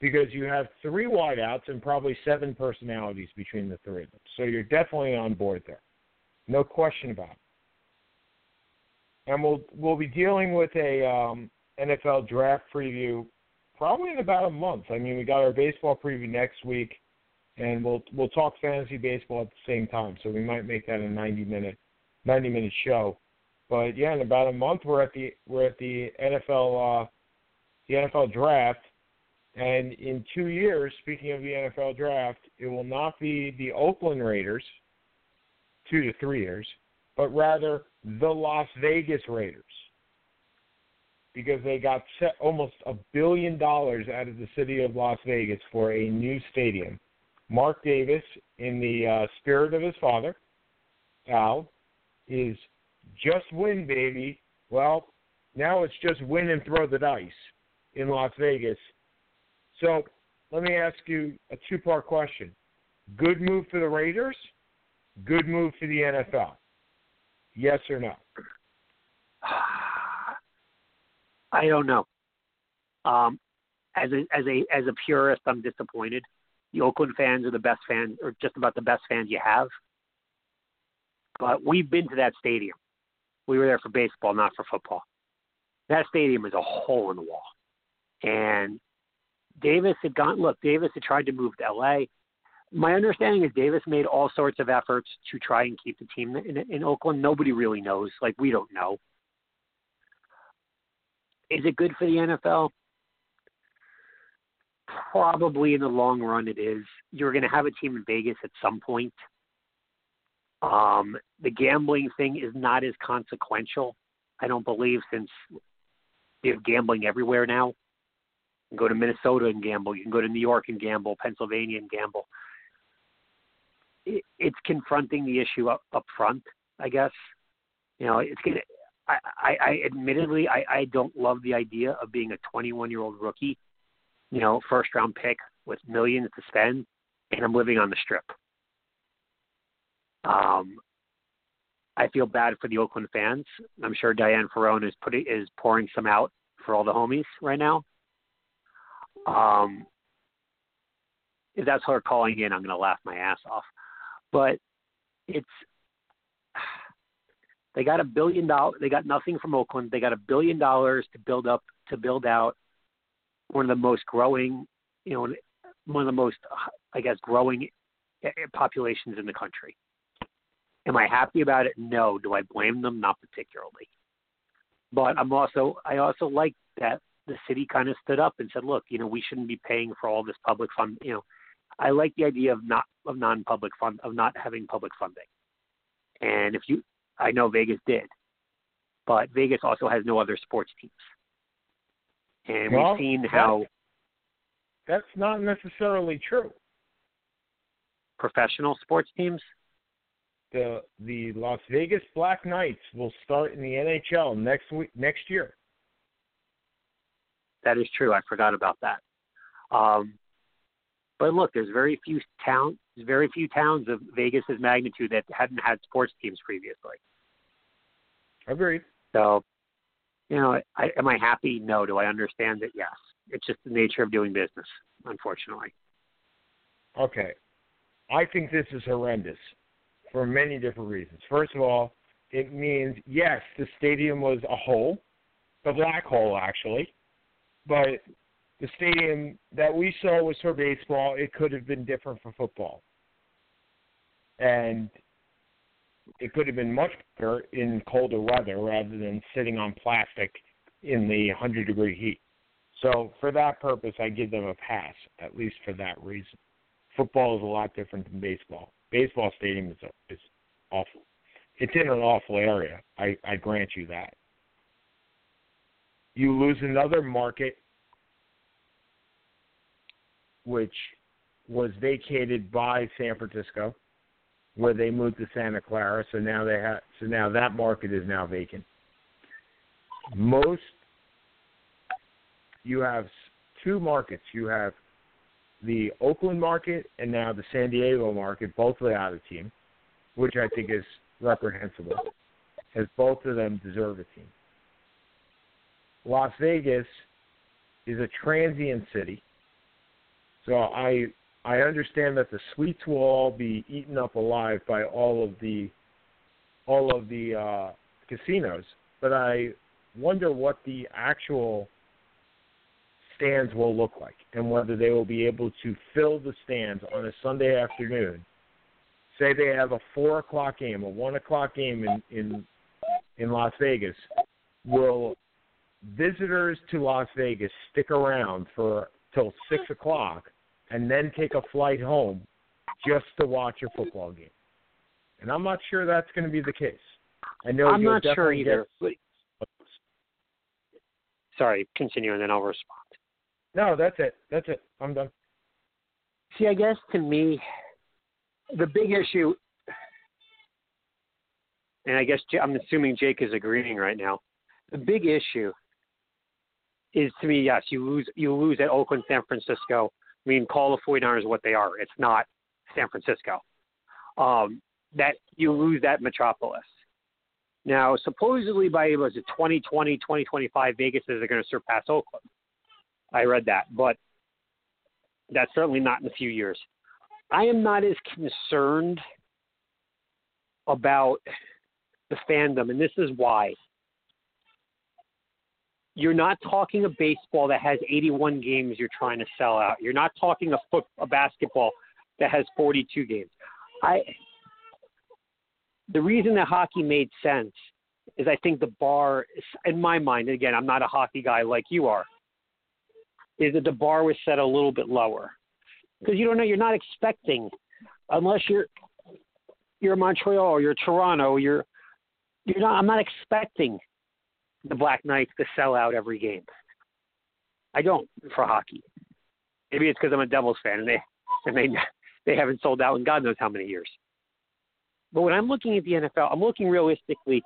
because you have three wideouts and probably seven personalities between the three of them. So you're definitely on board there, no question about it. And we'll we'll be dealing with a um, NFL draft preview probably in about a month. I mean, we got our baseball preview next week, and we'll we'll talk fantasy baseball at the same time. So we might make that a 90 minute 90 minute show. But yeah, in about a month we're at the we're at the NFL uh, the NFL draft, and in two years, speaking of the NFL draft, it will not be the Oakland Raiders, two to three years, but rather the Las Vegas Raiders because they got almost a billion dollars out of the city of Las Vegas for a new stadium. Mark Davis, in the uh, spirit of his father, Al, is just win, baby. Well, now it's just win and throw the dice in Las Vegas. So let me ask you a two part question. Good move for the Raiders, good move for the NFL. Yes or no? I don't know. Um, as a as a as a purist, I'm disappointed. The Oakland fans are the best fans, or just about the best fans you have. But we've been to that stadium. We were there for baseball, not for football. That stadium is a hole in the wall. And Davis had gone. Look, Davis had tried to move to L.A. My understanding is Davis made all sorts of efforts to try and keep the team in, in Oakland. Nobody really knows. Like we don't know. Is it good for the NFL? Probably in the long run, it is. You're going to have a team in Vegas at some point. Um, the gambling thing is not as consequential, I don't believe, since you have gambling everywhere now. You can go to Minnesota and gamble. You can go to New York and gamble, Pennsylvania and gamble. It, it's confronting the issue up, up front, I guess. You know, it's gonna. I, I, I admittedly, I, I don't love the idea of being a 21 year old rookie, you know, first round pick with millions to spend, and I'm living on the strip. Um, I feel bad for the Oakland fans. I'm sure Diane Ferrone is putting is pouring some out for all the homies right now. Um, if that's her calling in, I'm going to laugh my ass off. But it's they got a billion dollars. They got nothing from Oakland. They got a billion dollars to build up to build out one of the most growing, you know, one of the most, I guess, growing eh, eh, populations in the country. Am I happy about it? No. Do I blame them? Not particularly. But I'm also I also like that the city kind of stood up and said, look, you know, we shouldn't be paying for all this public fund. You know, I like the idea of not of non-public fund of not having public funding. And if you, I know Vegas did, but Vegas also has no other sports teams. And well, we've seen how that's not necessarily true. Professional sports teams the the Las Vegas Black Knights will start in the NHL next week next year. That is true. I forgot about that. Um, but look, there's very few towns, very few towns of Vegas's magnitude that hadn't had sports teams previously. Agreed. So, you know, I, am I happy? No. Do I understand it? Yes. It's just the nature of doing business, unfortunately. Okay. I think this is horrendous for many different reasons. First of all, it means yes, the stadium was a hole, a black hole actually, but the stadium that we saw was for baseball. It could have been different for football, and it could have been much better in colder weather rather than sitting on plastic in the 100 degree heat. So for that purpose, I give them a pass, at least for that reason. Football is a lot different than baseball baseball stadium is is awful. It's in an awful area. I I grant you that. You lose another market, which was vacated by San Francisco, where they moved to Santa Clara. So now they have. So now that market is now vacant. Most you have two markets. You have the Oakland market and now the San Diego market, both without a team, which I think is reprehensible, as both of them deserve a team. Las Vegas is a transient city, so I I understand that the suites will all be eaten up alive by all of the all of the uh, casinos, but I wonder what the actual stands will look like and whether they will be able to fill the stands on a Sunday afternoon. Say they have a four o'clock game, a one o'clock game in in in Las Vegas. Will visitors to Las Vegas stick around for till six o'clock and then take a flight home just to watch a football game? And I'm not sure that's going to be the case. I know I'm not sure either. get- sorry, continue and then I'll respond. No, that's it. That's it. I'm done. See, I guess to me, the big issue, and I guess I'm assuming Jake is agreeing right now. The big issue is to me, yes, you lose you lose at Oakland, San Francisco. I mean, call the 49ers what they are. It's not San Francisco. Um, that you lose that metropolis. Now, supposedly by was it 2020, 2025, Vegas is going to surpass Oakland. I read that, but that's certainly not in a few years. I am not as concerned about the fandom, and this is why. You're not talking a baseball that has 81 games you're trying to sell out. You're not talking a foot a basketball that has 42 games. I the reason that hockey made sense is I think the bar, in my mind, again, I'm not a hockey guy like you are, is that the bar was set a little bit lower because you don't know, you're not expecting, unless you're you're Montreal, or you're Toronto, you're you're not. I'm not expecting the Black Knights to sell out every game. I don't for hockey. Maybe it's because I'm a Devils fan and they and they they haven't sold out in God knows how many years. But when I'm looking at the NFL, I'm looking realistically.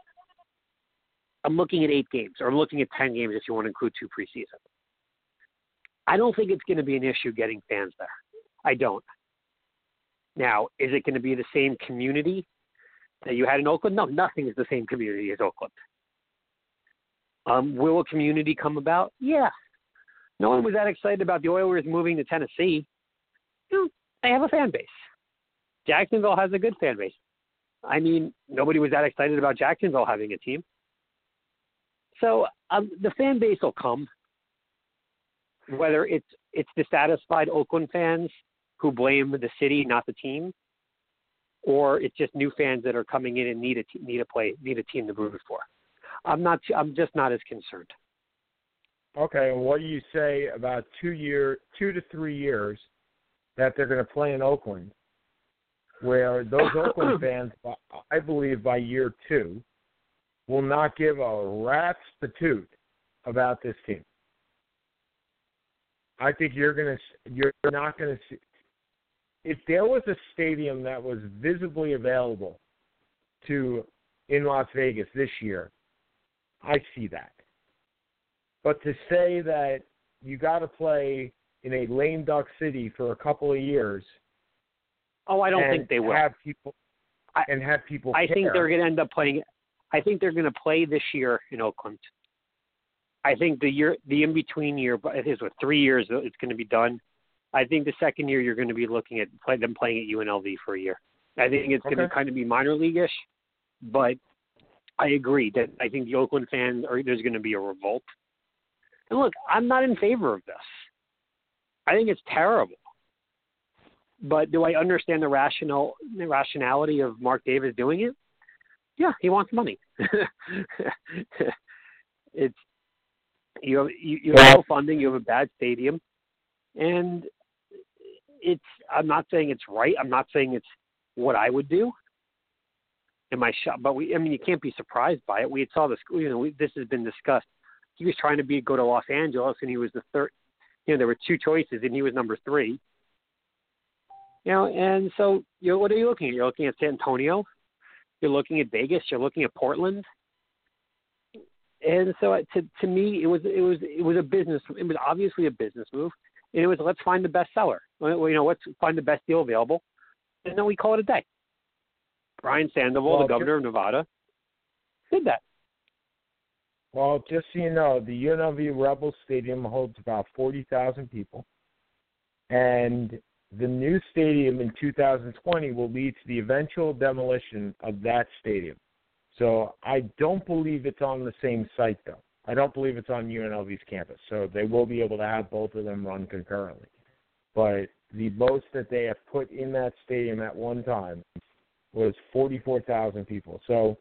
I'm looking at eight games, or I'm looking at ten games if you want to include two preseason. I don't think it's going to be an issue getting fans there. I don't. Now, is it going to be the same community that you had in Oakland? No, nothing is the same community as Oakland. Um, will a community come about? Yeah. No one was that excited about the Oilers moving to Tennessee. You know, they have a fan base. Jacksonville has a good fan base. I mean, nobody was that excited about Jacksonville having a team. So um, the fan base will come, whether it's it's dissatisfied Oakland fans who blame the city, not the team, or it's just new fans that are coming in and need a need a play need a team to root for. I'm not. I'm just not as concerned. Okay, and what do you say about two year, two to three years that they're going to play in Oakland, where those Oakland fans, I believe, by year two, will not give a rat's patoot about this team. I think you're going to, you're not going to see. If there was a stadium that was visibly available to in Las Vegas this year, I see that. But to say that you got to play in a lame duck city for a couple of years, Oh, I don't think they will. have people I- and have people. I think they're going to end up playing. I think they're going to play this year in Oakland. I think the year, the in between year, but it is what three years it's going to be done. I think the second year you're going to be looking at play, them playing at UNLV for a year. I think it's going to kind of be minor leagueish, but I agree that I think the Oakland fans are there's going to be a revolt. And look, I'm not in favor of this. I think it's terrible. But do I understand the rational the rationality of Mark Davis doing it? Yeah, he wants money. it's you have you, you have no funding, you have a bad stadium, and it's. I'm not saying it's right. I'm not saying it's what I would do. Am I shocked? But we. I mean, you can't be surprised by it. We had saw this. You know, we, this has been discussed. He was trying to be go to Los Angeles, and he was the third. You know, there were two choices, and he was number three. You know, and so you know, what are you looking at? You're looking at San Antonio. You're looking at Vegas. You're looking at Portland. And so, uh, to to me, it was it was it was a business. It was obviously a business move. And it was let's find the best seller. You know, let's find the best deal available, and then we call it a day. Brian Sandoval, Well, the governor of Nevada, did that. Well, just so you know, the UNLV Rebel Stadium holds about 40,000 people. And the new stadium in 2020 will lead to the eventual demolition of that stadium. So I don't believe it's on the same site, though. I don't believe it's on UNLV's campus, so they will be able to have both of them run concurrently. But the most that they have put in that stadium at one time was 44,000 people. So,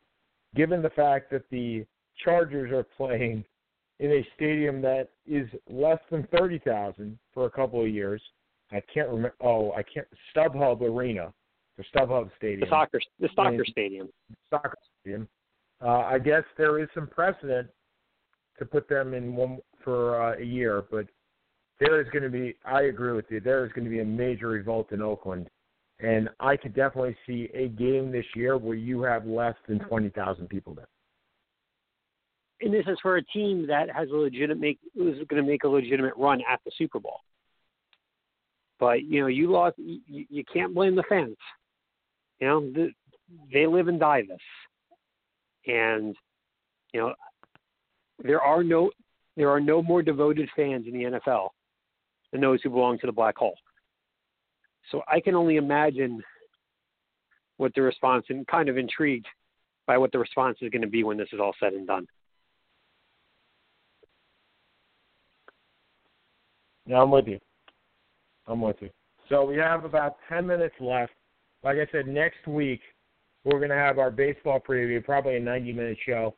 given the fact that the Chargers are playing in a stadium that is less than 30,000 for a couple of years, I can't remember. Oh, I can't. StubHub Arena, the StubHub Stadium, The soccer, the soccer And- stadium. soccer stadium. Uh, I guess there is some precedent to put them in one for uh, a year, but there is going to be. I agree with you. There is going to be a major revolt in Oakland, and I could definitely see a game this year where you have less than twenty thousand people there. And this is for a team that has a legitimate make is going to make a legitimate run at the Super Bowl. But you know, you lost. You, you can't blame the fans. You know, the, they live and die this, and you know, there are no there are no more devoted fans in the NFL than those who belong to the black hole. So I can only imagine what the response and kind of intrigued by what the response is going to be when this is all said and done. Yeah, I'm with you. I'm with you. So we have about 10 minutes left. Like I said, next week we're going to have our baseball preview, probably a 90 minute show,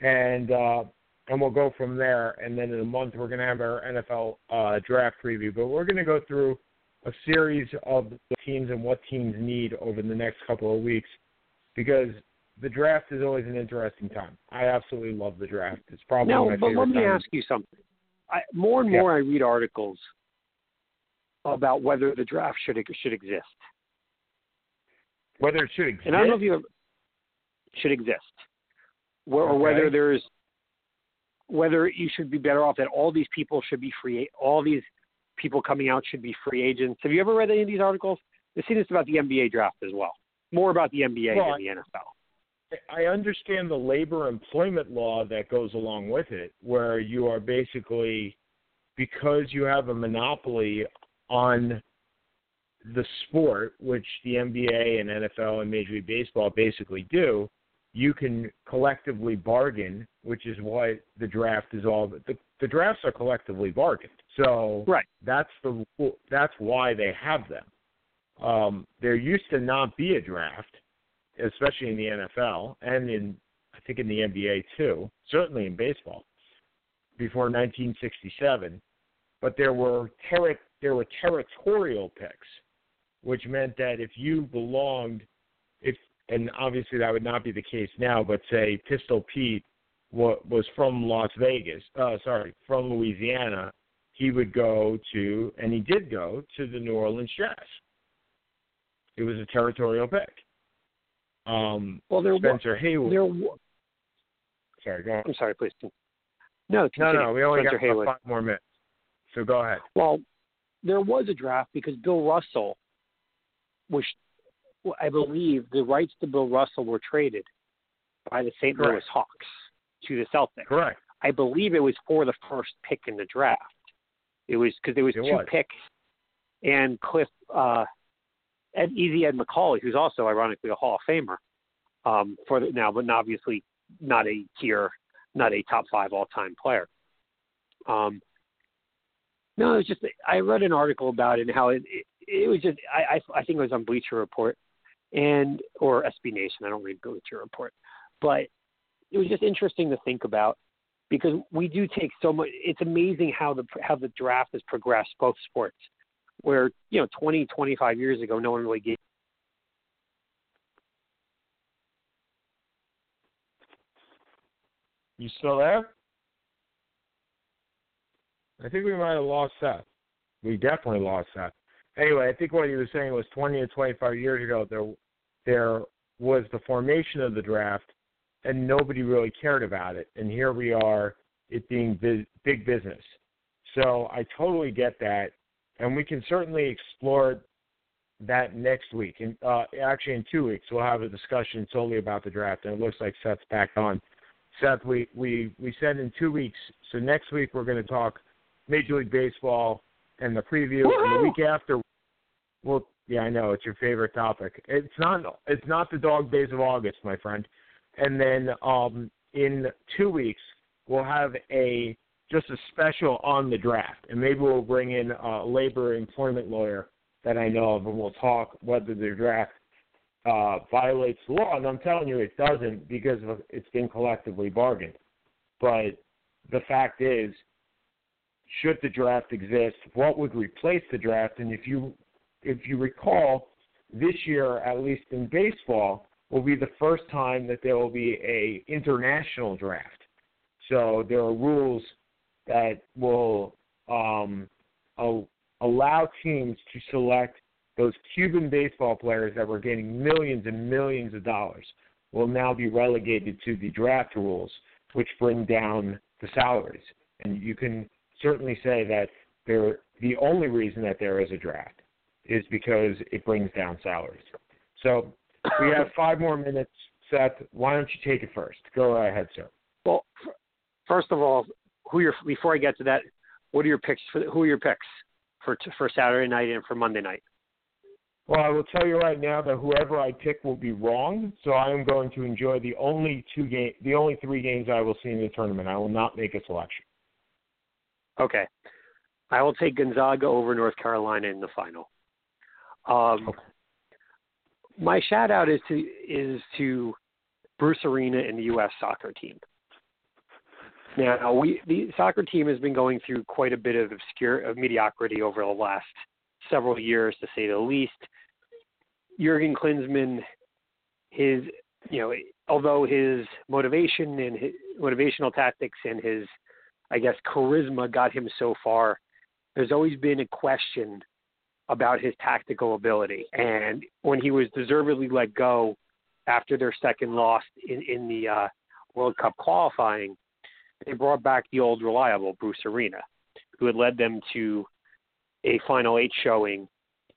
and uh, and we'll go from there. And then in a month we're going to have our NFL uh, draft preview. But we're going to go through a series of the teams and what teams need over the next couple of weeks because the draft is always an interesting time. I absolutely love the draft. It's probably No, my but favorite let me time. ask you something. I, more and Yeah. more, I read articles about whether the draft should should exist, Whether it should exist. and I don't know if you should exist, Where, or whether there's whether you should be better off that all these people should be free. All these people coming out should be free agents. Have you ever read any of these articles? I've seen this about the NBA draft as well. More about the NBA Well, than the NFL. I understand the labor employment law that goes along with it, where you are basically, because you have a monopoly on the sport, which the NBA and NFL and Major League Baseball basically do, you can collectively bargain, which is what the draft is all. The, the drafts are collectively bargained, so Right. that's the that's why they have them. Um, there used to not be a draft especially in the NFL and in I think in the NBA too, certainly in baseball, before 1967. But there were there were territorial picks, which meant that if you belonged, if and obviously that would not be the case now, but say Pistol Pete was from Las Vegas, uh, sorry, from Louisiana, he would go to, and he did go to the New Orleans Jazz. It was a territorial pick. Um, Well, there wa- Spencer Haywood. there. wa- Sorry, go on. I'm sorry, please. No, No, continue. no, we only Spencer got Haywood. five more minutes. So go ahead. Well, there was a draft because Bill Russell, which I believe the rights to Bill Russell were traded by the St. Louis Hawks to the Celtics. Correct. I believe it was for the first pick in the draft. It was because there was It two was. picks, and Cliff uh, Ed Easy Ed Macauley, who's also ironically a Hall of Famer, um, for the, now, but obviously not a tier, not a top five all time player. Um, no, it was just I read an article about it and how it it, it was just I, I I think it was on Bleacher Report and or SB Nation. I don't read Bleacher Report, but it was just interesting to think about because we do take so much. It's amazing how the how the draft has progressed both sports. Where you know 20, 25 years ago, no one really gave. You still there? I think we might have lost Seth. We definitely lost Seth. Anyway, I think what he was saying was 20 to 25 years ago, there there was the formation of the draft, and nobody really cared about it. And here we are, it being big, business. So I totally get that, and we can certainly explore that next week. And uh, actually, in two weeks, we'll have a discussion solely about the draft. And it looks like Seth's back on. Seth, we we we said in two weeks. So next week we're going to talk Major League Baseball and the preview. And the week after, well, yeah, I know it's your favorite topic. It's not it's not the dog days of August, my friend. And then um, in two weeks we'll have a just a special on the draft, and maybe we'll bring in a labor employment lawyer that I know of, and we'll talk whether the draft uh, violates the law. And I'm telling you, it doesn't because it's been collectively bargained. But the fact is, should the draft exist, what would replace the draft? And if you if you recall, this year, at least in baseball, will be the first time that there will be a international draft. So there are rules that will um, allow teams to select those Cuban baseball players that were getting millions and millions of dollars will now be relegated to the draft rules, which bring down the salaries. And you can certainly say that there, the only reason that there is a draft is because it brings down salaries. So we have five more minutes. Seth, why don't you take it first? Go ahead, sir. Well, first of all, who your before I get to that, what are your picks for who are your picks for for Saturday night and for Monday night? Well, I will tell you right now that whoever I pick will be wrong. So I am going to enjoy the only two game, the only three games I will see in the tournament. I will not make a selection. Okay, I will take Gonzaga over North Carolina in the final. Um, okay. My shout out is to is to Bruce Arena and the U.S. soccer team. Now, we the soccer team has been going through quite a bit of obscure of mediocrity over the last several years, to say the least. Jurgen Klinsmann, his you know, although his motivation and his motivational tactics and his, I guess, charisma got him so far, there's always been a question about his tactical ability. And when he was deservedly let go after their second loss in, in the uh, World Cup qualifying, they brought back the old reliable Bruce Arena, who had led them to a Final Eight showing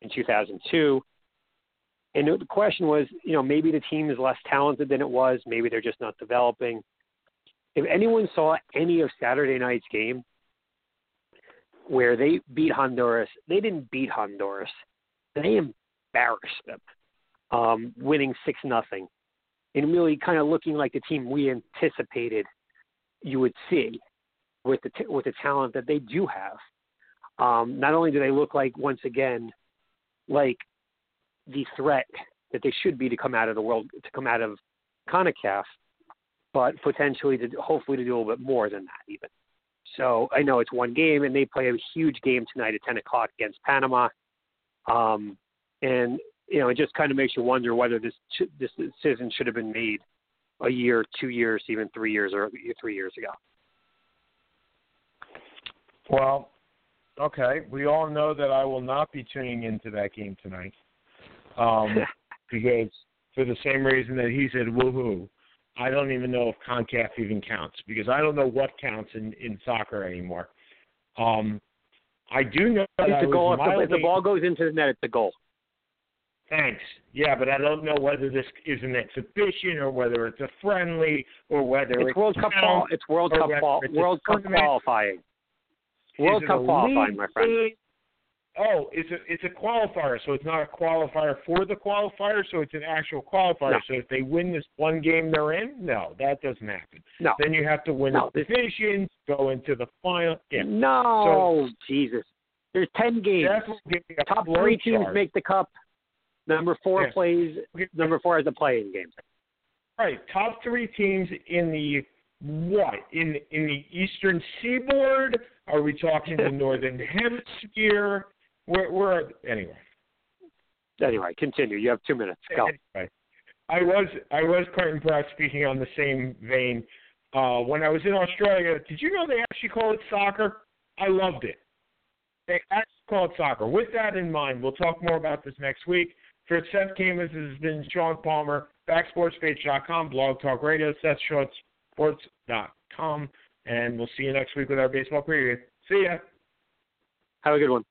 in 2002. And the question was, you know, maybe the team is less talented than it was. Maybe they're just not developing. If anyone saw any of Saturday night's game where they beat Honduras, they didn't beat Honduras. They embarrassed them, um, winning six nothing, and really kind of looking like the team we anticipated you would see with the t- with the talent that they do have. Um, not only do they look like once again like the threat that they should be to come out of the world to come out of CONCACAF, but potentially to hopefully to do a little bit more than that even. So I know it's one game, and they play a huge game tonight at 10 o'clock against Panama. Um, and you know, it just kind of makes you wonder whether this this decision should have been made a year, two years, even three years or three years ago. Well, okay. We all know that I will not be tuning into that game tonight, um, because for the same reason that he said woohoo, I don't even know if Concacaf even counts because I don't know what counts in in soccer anymore. Um, I do know that it's a goal. If the, if the ball goes into the net, it's a goal. Thanks. Yeah, but I don't know whether this is an exhibition or whether it's a friendly or whether it's, it's World Cup. Qual- it's World Cup. Qual- World Cup qualifying. World Cup qualifying, my friend. Oh, it's a it's a qualifier, so it's not a qualifier for the qualifier, so it's an actual qualifier. No. So if they win this one game they're in, no, that doesn't happen. No. Then you have to win no, the divisions, go into the final. Yeah. No, so, Jesus. There's ten games. Top three teams make the cup. Number four yeah. plays. Number four has a play-in game. Right. Top three teams in the what in in the Eastern Seaboard? Are we talking the Northern Hemisphere? Where, where anyway? Anyway, continue. You have two minutes. Go. Anyway, I was I was quite impressed. Speaking on the same vein, uh, when I was in Australia, did you know they actually call it soccer? I loved it. They actually call it soccer. With that in mind, we'll talk more about this next week. For Seth Camus, this has been Sean Palmer, backsportspage.com, Blog Talk Radio, SethShortSports.com, and we'll see you next week with our baseball preview. See ya. Have a good one.